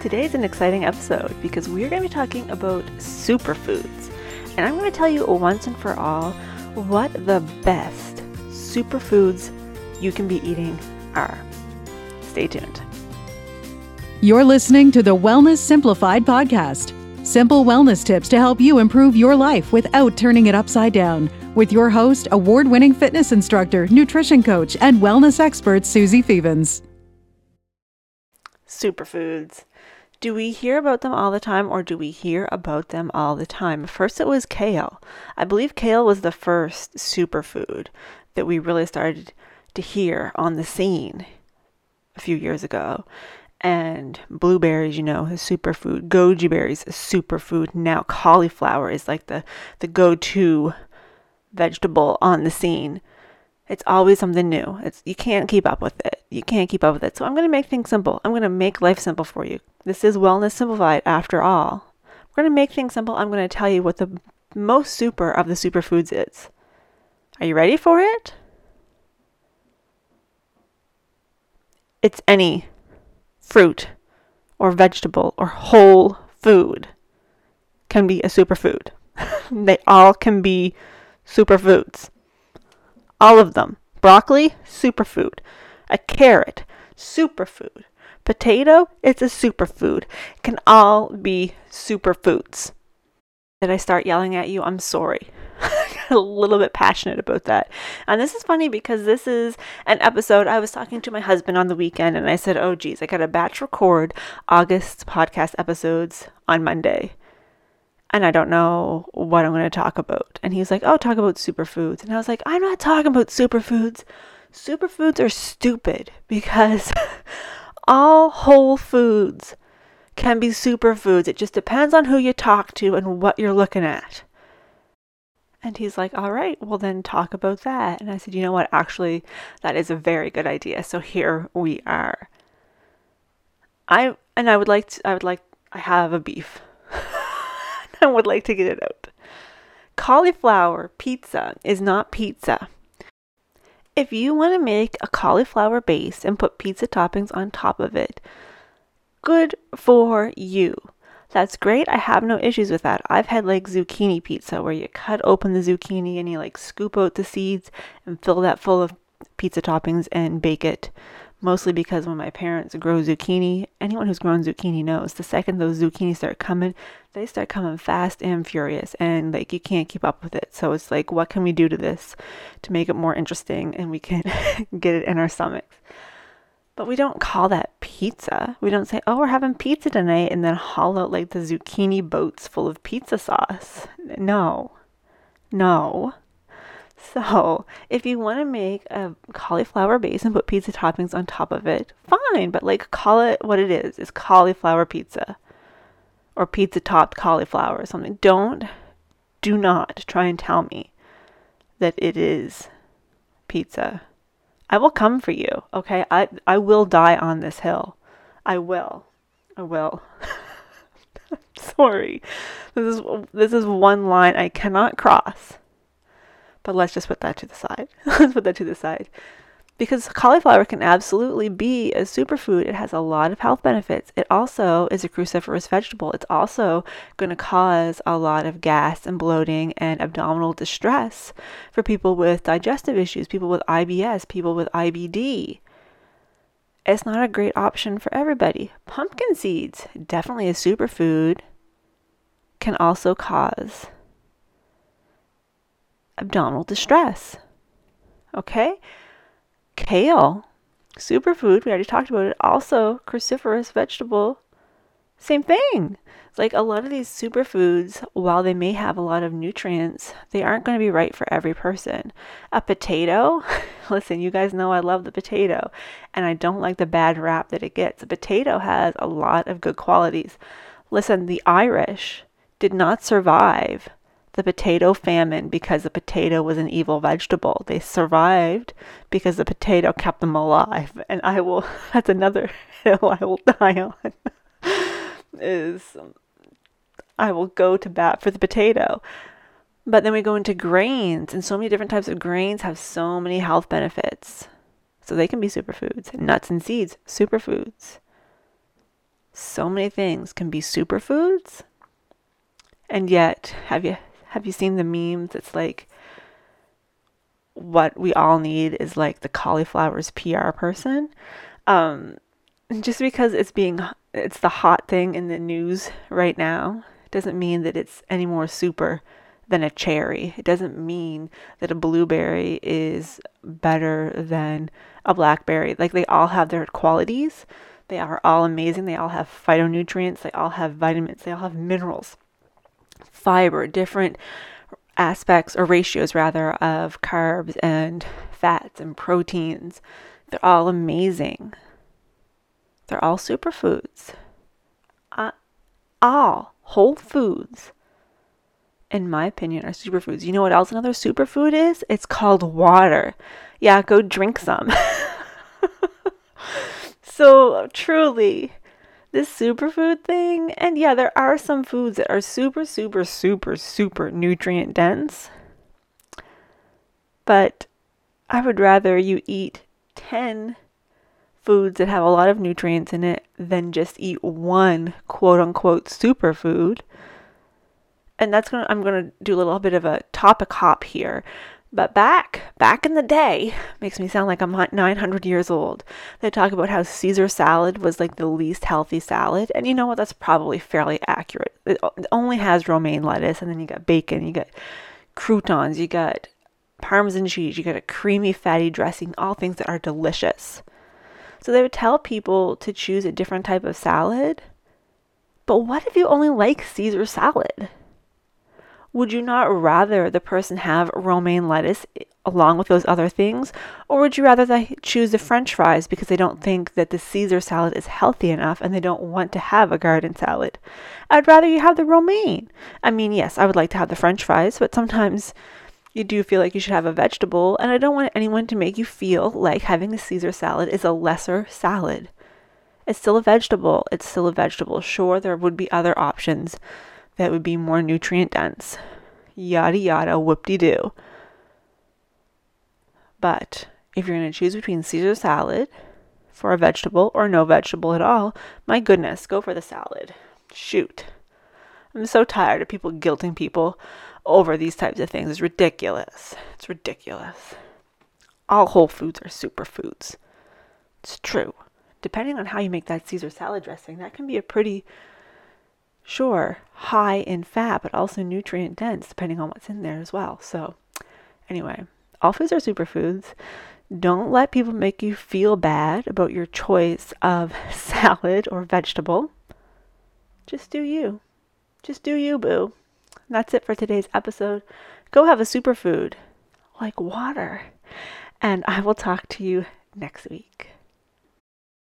Today's an exciting episode because we're going to be talking about superfoods. And I'm going to tell you once and for all what the best superfoods you can be eating are. Stay tuned. You're listening to the Wellness Simplified podcast. Simple wellness tips to help you improve your life without turning it upside down. With your host, award winning fitness instructor, nutrition coach, and wellness expert, Susie Fevens. Superfoods. Do we hear about them all the time or do we hear about them all the time? First, it was kale. I believe kale was the first superfood that we really started to hear on the scene a few years ago. And blueberries, you know, is superfood. Goji berries is superfood. Now cauliflower is like the, the go-to vegetable on the scene. It's always something new. It's you can't keep up with it. You can't keep up with it. So I'm going to make things simple. I'm going to make life simple for you. This is wellness simplified after all. We're going to make things simple. I'm going to tell you what the most super of the superfoods is. Are you ready for it? It's any fruit or vegetable or whole food can be a superfood. they all can be superfoods. All of them. Broccoli, superfood. A carrot, superfood. Potato, it's a superfood. It can all be superfoods. Did I start yelling at you? I'm sorry. I got a little bit passionate about that. And this is funny because this is an episode I was talking to my husband on the weekend and I said, "Oh geez, I got to batch record August podcast episodes on Monday." And I don't know what I'm going to talk about. And he's like, "Oh, talk about superfoods." And I was like, "I'm not talking about superfoods. Superfoods are stupid because all whole foods can be superfoods. It just depends on who you talk to and what you're looking at." And he's like, All right, well, then talk about that. And I said, You know what? Actually, that is a very good idea. So here we are. I, and I would like to, I would like, I have a beef. I would like to get it out. Cauliflower pizza is not pizza. If you want to make a cauliflower base and put pizza toppings on top of it, good for you. That's great. I have no issues with that. I've had like zucchini pizza where you cut open the zucchini and you like scoop out the seeds and fill that full of pizza toppings and bake it. Mostly because when my parents grow zucchini, anyone who's grown zucchini knows the second those zucchini start coming, they start coming fast and furious and like you can't keep up with it. So it's like, what can we do to this to make it more interesting and we can get it in our stomachs? But we don't call that pizza. We don't say, oh, we're having pizza tonight and then haul out like the zucchini boats full of pizza sauce. No. No. So, if you want to make a cauliflower base and put pizza toppings on top of it, fine, but like call it what it is. It's cauliflower pizza or pizza topped cauliflower or something. Don't, do not try and tell me that it is pizza I will come for you, okay? I I will die on this hill. I will. I will. Sorry. This is this is one line I cannot cross. But let's just put that to the side. let's put that to the side because cauliflower can absolutely be a superfood. It has a lot of health benefits. It also is a cruciferous vegetable. It's also going to cause a lot of gas and bloating and abdominal distress for people with digestive issues, people with IBS, people with IBD. It's not a great option for everybody. Pumpkin seeds, definitely a superfood, can also cause abdominal distress. Okay? Kale, superfood, we already talked about it, also cruciferous vegetable. Same thing. It's like a lot of these superfoods, while they may have a lot of nutrients, they aren't going to be right for every person. A potato, listen, you guys know I love the potato, and I don't like the bad rap that it gets. A potato has a lot of good qualities. Listen, the Irish did not survive the potato famine because the potato was an evil vegetable. They survived because the potato kept them alive. And I will, that's another hill I will die on, is I will go to bat for the potato. But then we go into grains, and so many different types of grains have so many health benefits. So they can be superfoods. Nuts and seeds, superfoods. so many things can be superfoods. And yet, have you have you seen the memes? It's like what we all need is like the cauliflower's PR person. Um, just because it's being it's the hot thing in the news right now doesn't mean that it's any more super than a cherry. It doesn't mean that a blueberry is better than a blackberry. Like they all have their qualities. They are all amazing. They all have phytonutrients. They all have vitamins. They all have minerals, fiber, different aspects or ratios rather of carbs and fats and proteins. They're all amazing. They're all superfoods. Uh, all whole foods, in my opinion, are superfoods. You know what else another superfood is? It's called water. Yeah, go drink some. so, truly, this superfood thing, and yeah, there are some foods that are super, super, super, super nutrient dense. But I would rather you eat 10 foods that have a lot of nutrients in it than just eat one quote unquote superfood. And that's going to I'm going to do a little bit of a topic hop here. But back, back in the day, makes me sound like I'm 900 years old. They talk about how Caesar salad was like the least healthy salad, and you know what? That's probably fairly accurate. It only has romaine lettuce, and then you got bacon, you got croutons, you got parmesan cheese, you got a creamy, fatty dressing, all things that are delicious. So they would tell people to choose a different type of salad. But what if you only like Caesar salad? Would you not rather the person have romaine lettuce eh, along with those other things? Or would you rather they choose the french fries because they don't think that the Caesar salad is healthy enough and they don't want to have a garden salad? I'd rather you have the romaine. I mean, yes, I would like to have the french fries, but sometimes you do feel like you should have a vegetable, and I don't want anyone to make you feel like having a Caesar salad is a lesser salad. It's still a vegetable. It's still a vegetable. Sure, there would be other options that would be more nutrient dense. Yada yada, whoop de doo. But if you're going to choose between Caesar salad for a vegetable or no vegetable at all, my goodness, go for the salad. Shoot. I'm so tired of people guilting people over these types of things. It's ridiculous. It's ridiculous. All whole foods are superfoods. It's true. Depending on how you make that Caesar salad dressing, that can be a pretty, sure, high in fat, but also nutrient dense, depending on what's in there as well. So, anyway, all foods are superfoods. Don't let people make you feel bad about your choice of salad or vegetable. Just do you. Just do you, boo. That's it for today's episode. Go have a superfood like water. And I will talk to you next week.